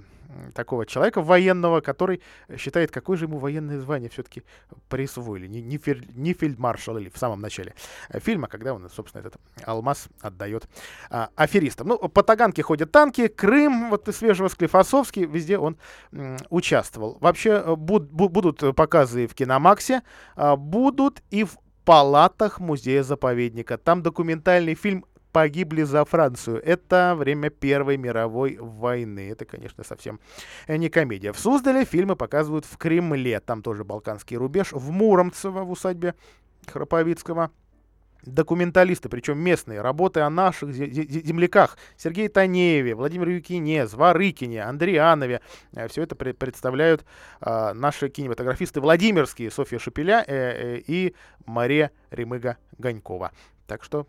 такого человека военного, который считает, какое же ему военное звание все-таки присвоили. Не, не, фель, не фельдмаршал или в самом начале э, фильма, когда он, собственно, этот алмаз отдает а, аферистам. Ну, по Таганке ходят танки, Крым, вот и свежего Склифосовский, везде он м, участвовал. Вообще э, буд, будут показы в Киномаксе, а, будут и в палатах музея-заповедника. Там документальный фильм погибли за Францию. Это время Первой мировой войны. Это, конечно, совсем не комедия. В Суздале фильмы показывают в Кремле. Там тоже Балканский рубеж. В Муромцево, в усадьбе Храповицкого документалисты, причем местные, работы о наших земляках. Сергей Танееве, Владимир Юкине, Зворыкине, Андрианове. Э, Все это представляют а, наши кинематографисты Владимирские, Софья Шапеля э, э, и Мария Ремыга-Ганькова. Так что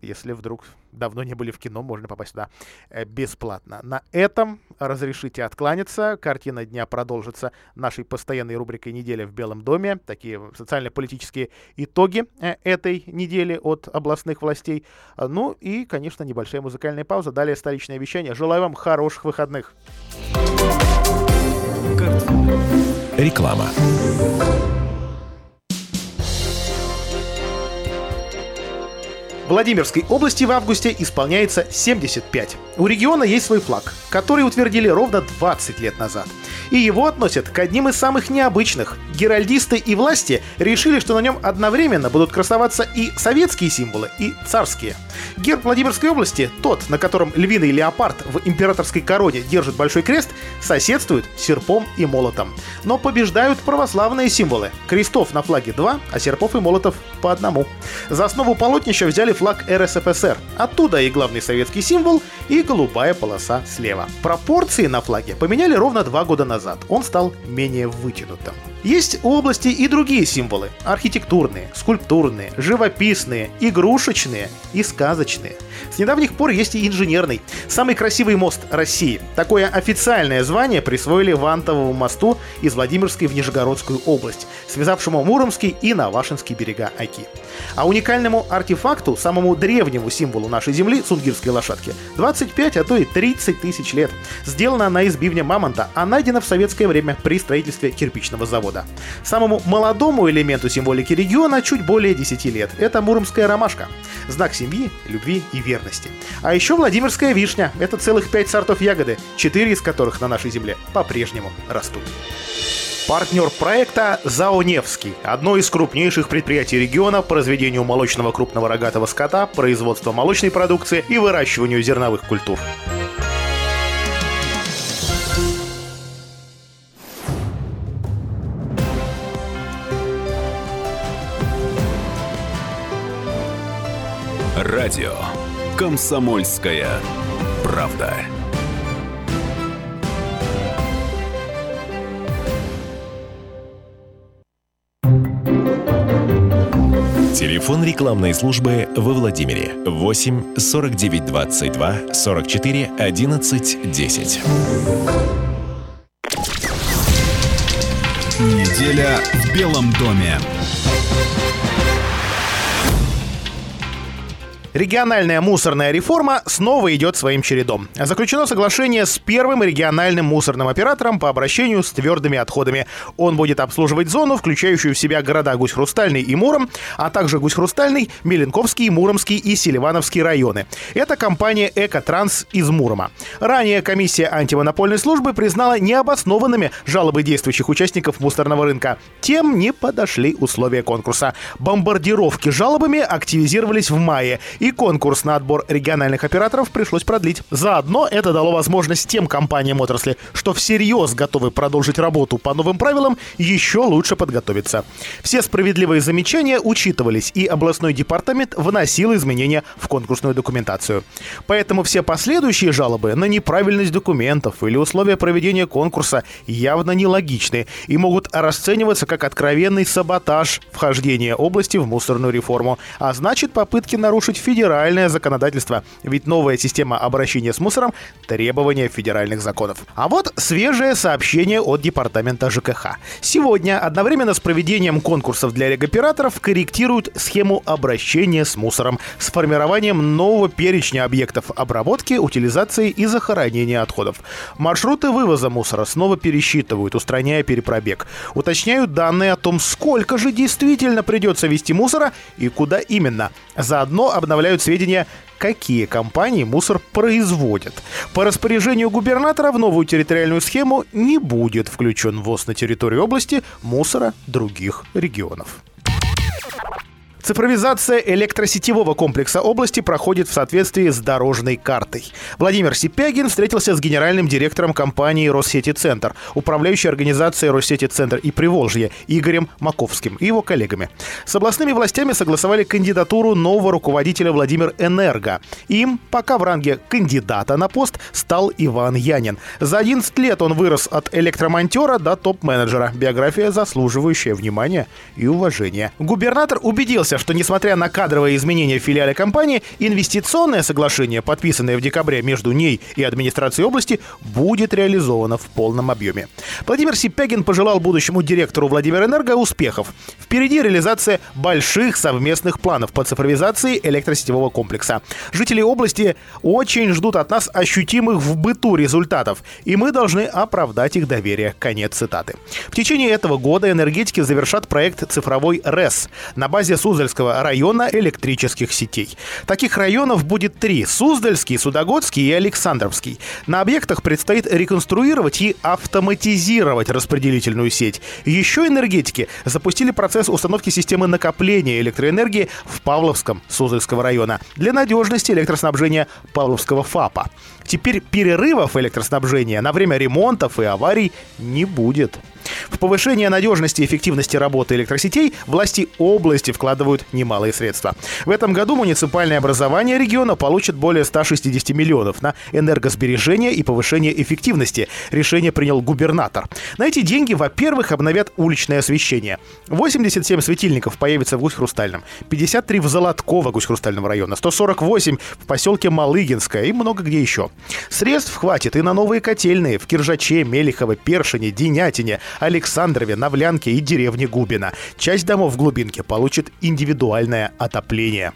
если вдруг давно не были в кино, можно попасть сюда э, бесплатно. На этом разрешите откланяться. Картина дня продолжится нашей постоянной рубрикой «Неделя в Белом доме». Такие социально-политические итоги э, этой недели от областных властей. Ну и, конечно, небольшая музыкальная пауза. Далее столичное вещание. Желаю вам хороших выходных. Реклама. Владимирской области в августе исполняется 75. У региона есть свой флаг, который утвердили ровно 20 лет назад. И его относят к одним из самых необычных. геральдисты и власти решили, что на нем одновременно будут красоваться и советские символы, и царские. Герб Владимирской области, тот, на котором львиный леопард в императорской короне держит большой крест, соседствует серпом и молотом. Но побеждают православные символы. Крестов на флаге два, а серпов и молотов по одному. За основу полотнища взяли флаг РСФСР. Оттуда и главный советский символ, и голубая полоса слева. Пропорции на флаге поменяли ровно два года назад. Он стал менее вытянутым. Есть у области и другие символы. Архитектурные, скульптурные, живописные, игрушечные и сказочные. С недавних пор есть и инженерный. Самый красивый мост России. Такое официальное звание присвоили Вантовому мосту из Владимирской в Нижегородскую область, связавшему Муромский и Навашинский берега Оки. А уникальному артефакту, самому древнему символу нашей земли, сунгирской лошадки, 25, а то и 30 тысяч лет. Сделана она из бивня мамонта, а найдена в советское время при строительстве кирпичного завода. Самому молодому элементу символики региона чуть более 10 лет. Это муромская ромашка. Знак семьи, любви и верности. А еще Владимирская вишня. Это целых 5 сортов ягоды, 4 из которых на нашей земле по-прежнему растут. Партнер проекта ЗАО «Невский» – одно из крупнейших предприятий региона по разведению молочного крупного рогатого скота, производству молочной продукции и выращиванию зерновых культур. Радио «Комсомольская правда». Телефон рекламной службы во Владимире 8 49 22 44 11 10. Неделя в Белом доме. Региональная мусорная реформа снова идет своим чередом. Заключено соглашение с первым региональным мусорным оператором по обращению с твердыми отходами. Он будет обслуживать зону, включающую в себя города Гусь-Хрустальный и Муром, а также Гусь-Хрустальный, Меленковский, Муромский и Селивановский районы. Это компания «Экотранс» из Мурома. Ранее комиссия антимонопольной службы признала необоснованными жалобы действующих участников мусорного рынка. Тем не подошли условия конкурса. Бомбардировки жалобами активизировались в мае, конкурс на отбор региональных операторов пришлось продлить. Заодно это дало возможность тем компаниям отрасли, что всерьез готовы продолжить работу по новым правилам, еще лучше подготовиться. Все справедливые замечания учитывались, и областной департамент вносил изменения в конкурсную документацию. Поэтому все последующие жалобы на неправильность документов или условия проведения конкурса явно нелогичны и могут расцениваться как откровенный саботаж вхождения области в мусорную реформу, а значит попытки нарушить федеральное законодательство, ведь новая система обращения с мусором – требования федеральных законов. А вот свежее сообщение от Департамента ЖКХ. Сегодня одновременно с проведением конкурсов для регоператоров корректируют схему обращения с мусором с формированием нового перечня объектов обработки, утилизации и захоронения отходов. Маршруты вывоза мусора снова пересчитывают, устраняя перепробег. Уточняют данные о том, сколько же действительно придется вести мусора и куда именно. Заодно обновляют сведения, какие компании мусор производят. По распоряжению губернатора в новую территориальную схему не будет включен ввоз на территорию области мусора других регионов. Цифровизация электросетевого комплекса области проходит в соответствии с дорожной картой. Владимир Сипягин встретился с генеральным директором компании «Россети Центр», управляющей организацией «Россети Центр» и Приволжье Игорем Маковским и его коллегами. С областными властями согласовали кандидатуру нового руководителя Владимир Энерго. Им пока в ранге кандидата на пост стал Иван Янин. За 11 лет он вырос от электромонтера до топ-менеджера. Биография заслуживающая внимания и уважения. Губернатор убедился, что несмотря на кадровые изменения в филиале компании, инвестиционное соглашение, подписанное в декабре между ней и администрацией области, будет реализовано в полном объеме. Владимир Сипягин пожелал будущему директору Владимир Энерго успехов. Впереди реализация больших совместных планов по цифровизации электросетевого комплекса. Жители области очень ждут от нас ощутимых в быту результатов, и мы должны оправдать их доверие. Конец цитаты. В течение этого года энергетики завершат проект «Цифровой РЭС». На базе Суздаль Суздальского района электрических сетей. Таких районов будет три – Суздальский, Судогодский и Александровский. На объектах предстоит реконструировать и автоматизировать распределительную сеть. Еще энергетики запустили процесс установки системы накопления электроэнергии в Павловском Суздальского района для надежности электроснабжения Павловского ФАПа. Теперь перерывов электроснабжения на время ремонтов и аварий не будет. В повышение надежности и эффективности работы электросетей власти области вкладывают немалые средства. В этом году муниципальное образование региона получит более 160 миллионов на энергосбережение и повышение эффективности. Решение принял губернатор. На эти деньги, во-первых, обновят уличное освещение. 87 светильников появится в Гусь-Хрустальном, 53 в Золотково Гусь-Хрустального района, 148 в поселке Малыгинское и много где еще. Средств хватит и на новые котельные в Киржаче, Мелихово, Першине, Денятине, Александрове, Навлянке и деревне Губина. Часть домов в глубинке получит индивидуальное отопление.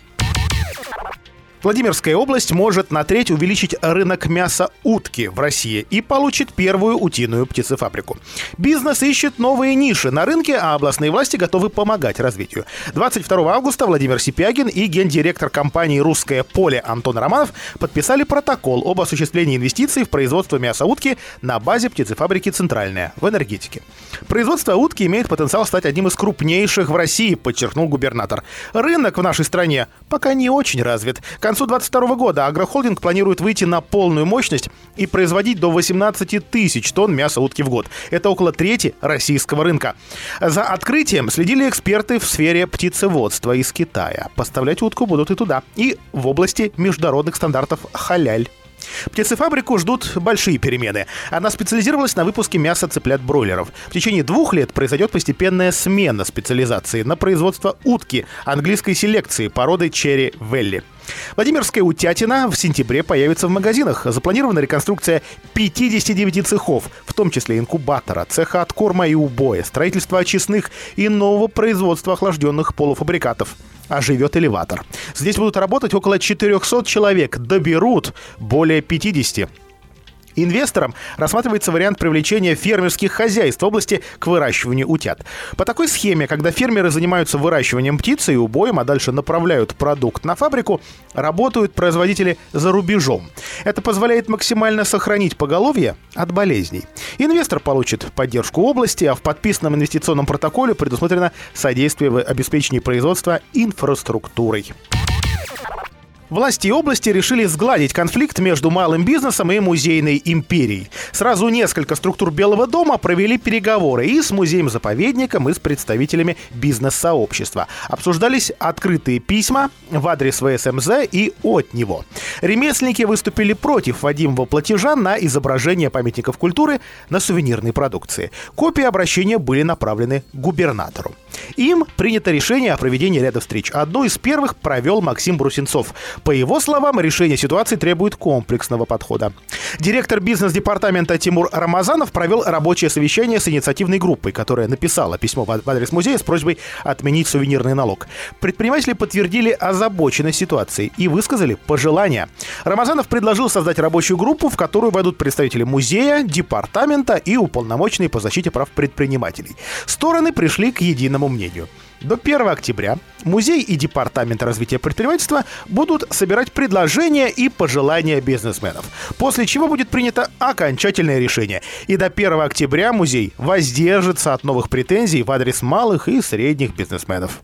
Владимирская область может на треть увеличить рынок мяса утки в России и получит первую утиную птицефабрику. Бизнес ищет новые ниши на рынке, а областные власти готовы помогать развитию. 22 августа Владимир Сипягин и гендиректор компании «Русское поле» Антон Романов подписали протокол об осуществлении инвестиций в производство мяса утки на базе птицефабрики «Центральная» в энергетике. Производство утки имеет потенциал стать одним из крупнейших в России, подчеркнул губернатор. Рынок в нашей стране пока не очень развит концу 2022 года агрохолдинг планирует выйти на полную мощность и производить до 18 тысяч тонн мяса утки в год. Это около трети российского рынка. За открытием следили эксперты в сфере птицеводства из Китая. Поставлять утку будут и туда, и в области международных стандартов халяль. Птицефабрику ждут большие перемены. Она специализировалась на выпуске мяса цыплят-бройлеров. В течение двух лет произойдет постепенная смена специализации на производство утки английской селекции породы Черри Велли. Владимирская утятина в сентябре появится в магазинах. Запланирована реконструкция 59 цехов, в том числе инкубатора, цеха откорма и убоя, строительство очистных и нового производства охлажденных полуфабрикатов оживет элеватор. Здесь будут работать около 400 человек, доберут более 50. Инвесторам рассматривается вариант привлечения фермерских хозяйств в области к выращиванию утят. По такой схеме, когда фермеры занимаются выращиванием птицы и убоем, а дальше направляют продукт на фабрику, работают производители за рубежом. Это позволяет максимально сохранить поголовье от болезней. Инвестор получит поддержку области, а в подписанном инвестиционном протоколе предусмотрено содействие в обеспечении производства инфраструктурой. Власти области решили сгладить конфликт между малым бизнесом и музейной империей. Сразу несколько структур Белого дома провели переговоры и с музеем-заповедником, и с представителями бизнес-сообщества. Обсуждались открытые письма в адрес ВСМЗ и от него. Ремесленники выступили против вводимого платежа на изображение памятников культуры на сувенирной продукции. Копии обращения были направлены губернатору. Им принято решение о проведении ряда встреч. Одну из первых провел Максим Брусенцов. По его словам, решение ситуации требует комплексного подхода. Директор бизнес-департамента Тимур Рамазанов провел рабочее совещание с инициативной группой, которая написала письмо в адрес музея с просьбой отменить сувенирный налог. Предприниматели подтвердили озабоченность ситуации и высказали пожелания. Рамазанов предложил создать рабочую группу, в которую войдут представители музея, департамента и уполномоченные по защите прав предпринимателей. Стороны пришли к единому мнению – до 1 октября музей и департамент развития предпринимательства будут собирать предложения и пожелания бизнесменов, после чего будет принято окончательное решение. И до 1 октября музей воздержится от новых претензий в адрес малых и средних бизнесменов.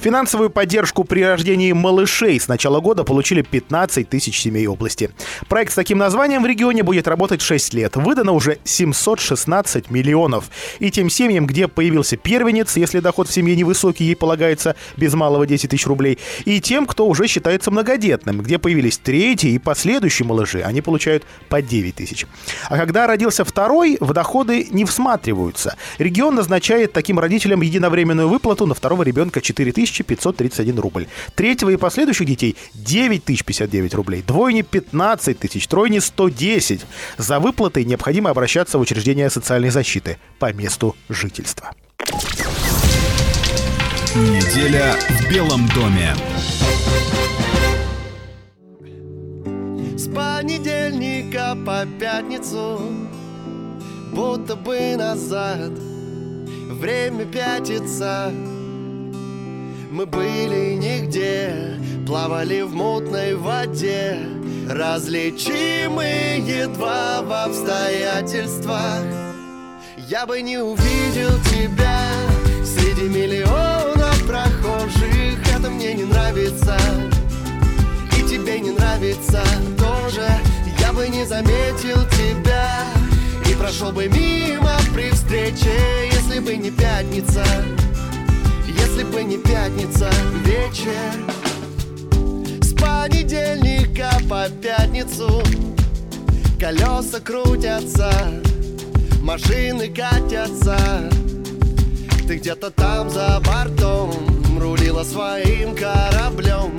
Финансовую поддержку при рождении малышей с начала года получили 15 тысяч семей области. Проект с таким названием в регионе будет работать 6 лет. Выдано уже 716 миллионов. И тем семьям, где появился первенец, если доход в семье невысокий, ей полагается без малого 10 тысяч рублей. И тем, кто уже считается многодетным, где появились третьи и последующие малыши, они получают по 9 тысяч. А когда родился второй, в доходы не всматриваются. Регион назначает таким родителям единовременную выплату на второго ребенка 4 тысячи 531 рубль. Третьего и последующих детей 9 тысяч 59 рублей. Двойне 15 тысяч, тройне 110. За выплатой необходимо обращаться в учреждение социальной защиты по месту жительства. Неделя в Белом доме. С понедельника по пятницу Будто бы назад Время пятится Мы были нигде, плавали в мутной воде. Различимы едва в обстоятельствах. Я бы не увидел тебя Среди миллионов прохожих. Это мне не нравится. И тебе не нравится тоже. Я бы не заметил тебя И прошел бы мимо при встрече Если бы не пятница Если бы не пятница вечер. С понедельника по пятницу Колеса крутятся Машины катятся. Ты где-то там за бортом Рулила своим кораблем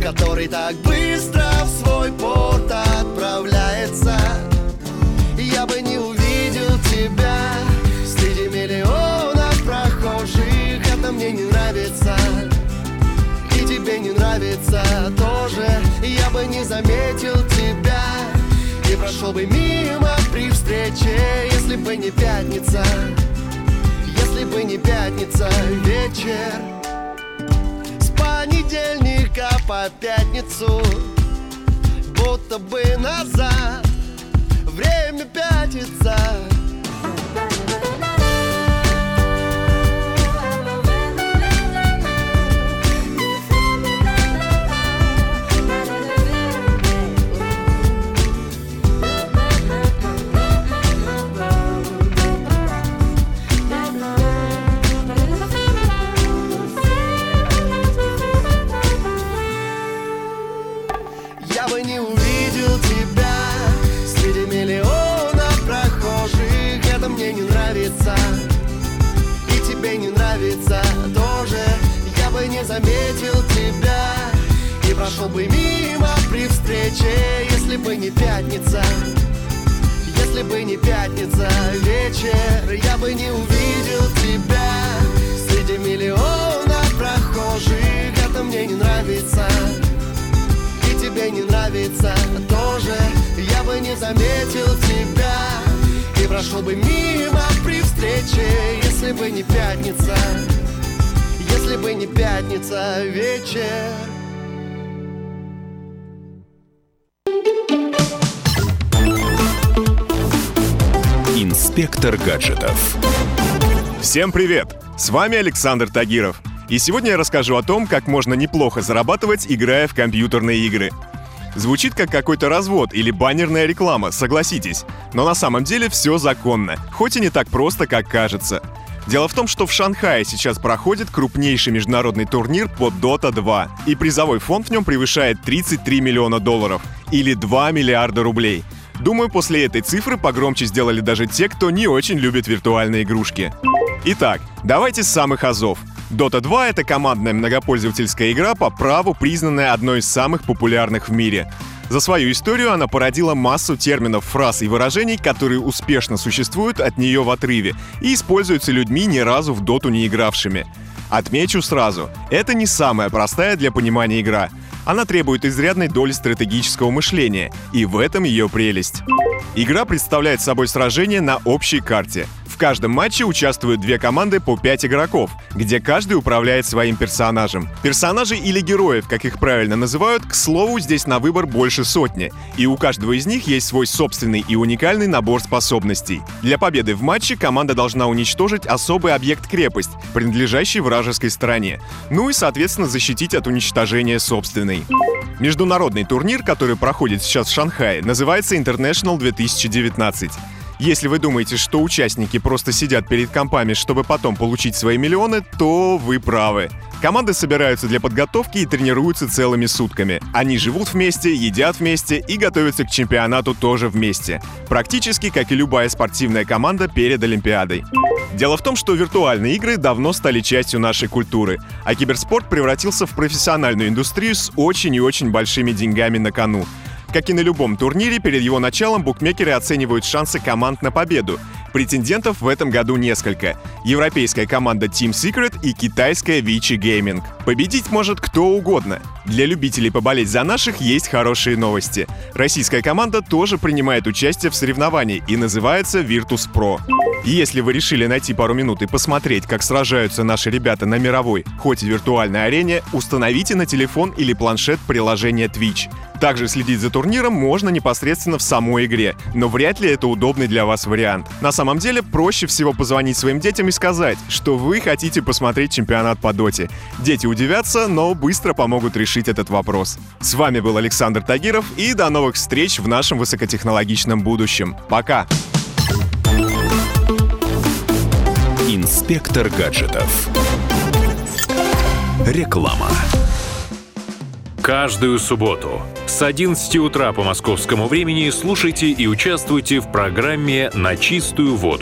Который так быстро в свой порт отправляется не нравится. И тебе не нравится тоже. Я бы не заметил тебя. И прошел бы мимо при встрече Если бы не пятница. Если бы не пятница вечер. С понедельника по пятницу. Будто бы назад. Время пятится прошел бы мимо при встрече Если бы не пятница. Если бы не пятница вечер Я бы не увидел тебя. Среди миллионов прохожих Это мне не нравится. И тебе не нравится тоже Я бы не заметил тебя. И прошел бы мимо при встрече Если бы не пятница. Если бы не пятница вечер Инспектор гаджетов. Всем привет! С вами Александр Тагиров. И сегодня я расскажу о том, как можно неплохо зарабатывать, играя в компьютерные игры. Звучит как какой-то развод или баннерная реклама, согласитесь. Но на самом деле все законно, хоть и не так просто, как кажется. Дело в том, что в Шанхае сейчас проходит крупнейший международный турнир по Dota 2, и призовой фонд в нем превышает 33 миллиона долларов, или 2 миллиарда рублей. Думаю, после этой цифры погромче сделали даже те, кто не очень любит виртуальные игрушки. Итак, давайте с самых азов. Dota 2 — это командная многопользовательская игра, по праву признанная одной из самых популярных в мире. За свою историю она породила массу терминов, фраз и выражений, которые успешно существуют от нее в отрыве и используются людьми, ни разу в доту не игравшими. Отмечу сразу, это не самая простая для понимания игра. Она требует изрядной доли стратегического мышления, и в этом ее прелесть. Игра представляет собой сражение на общей карте. В каждом матче участвуют две команды по пять игроков, где каждый управляет своим персонажем. Персонажей или героев, как их правильно называют, к слову, здесь на выбор больше сотни, и у каждого из них есть свой собственный и уникальный набор способностей. Для победы в матче команда должна уничтожить особый объект-крепость, принадлежащий вражеской стороне, ну и, соответственно, защитить от уничтожения собственной. Международный турнир, который проходит сейчас в Шанхае, называется International 2019. Если вы думаете, что участники просто сидят перед компами, чтобы потом получить свои миллионы, то вы правы. Команды собираются для подготовки и тренируются целыми сутками. Они живут вместе, едят вместе и готовятся к чемпионату тоже вместе. Практически как и любая спортивная команда перед Олимпиадой. Дело в том, что виртуальные игры давно стали частью нашей культуры, а киберспорт превратился в профессиональную индустрию с очень и очень большими деньгами на кону. Как и на любом турнире, перед его началом букмекеры оценивают шансы команд на победу. Претендентов в этом году несколько. Европейская команда Team Secret и китайская Vici Gaming. Победить может кто угодно. Для любителей поболеть за наших есть хорошие новости. Российская команда тоже принимает участие в соревновании и называется Virtus Pro. Если вы решили найти пару минут и посмотреть, как сражаются наши ребята на мировой, хоть и виртуальной арене, установите на телефон или планшет приложение Twitch. Также следить за турниром можно непосредственно в самой игре, но вряд ли это удобный для вас вариант. На самом деле, проще всего позвонить своим детям и сказать, что вы хотите посмотреть чемпионат по доте. Дети удивятся, но быстро помогут решить этот вопрос. С вами был Александр Тагиров, и до новых встреч в нашем высокотехнологичном будущем. Пока! Инспектор гаджетов. Реклама. Каждую субботу с 11 утра по московскому времени слушайте и участвуйте в программе «На чистую воду».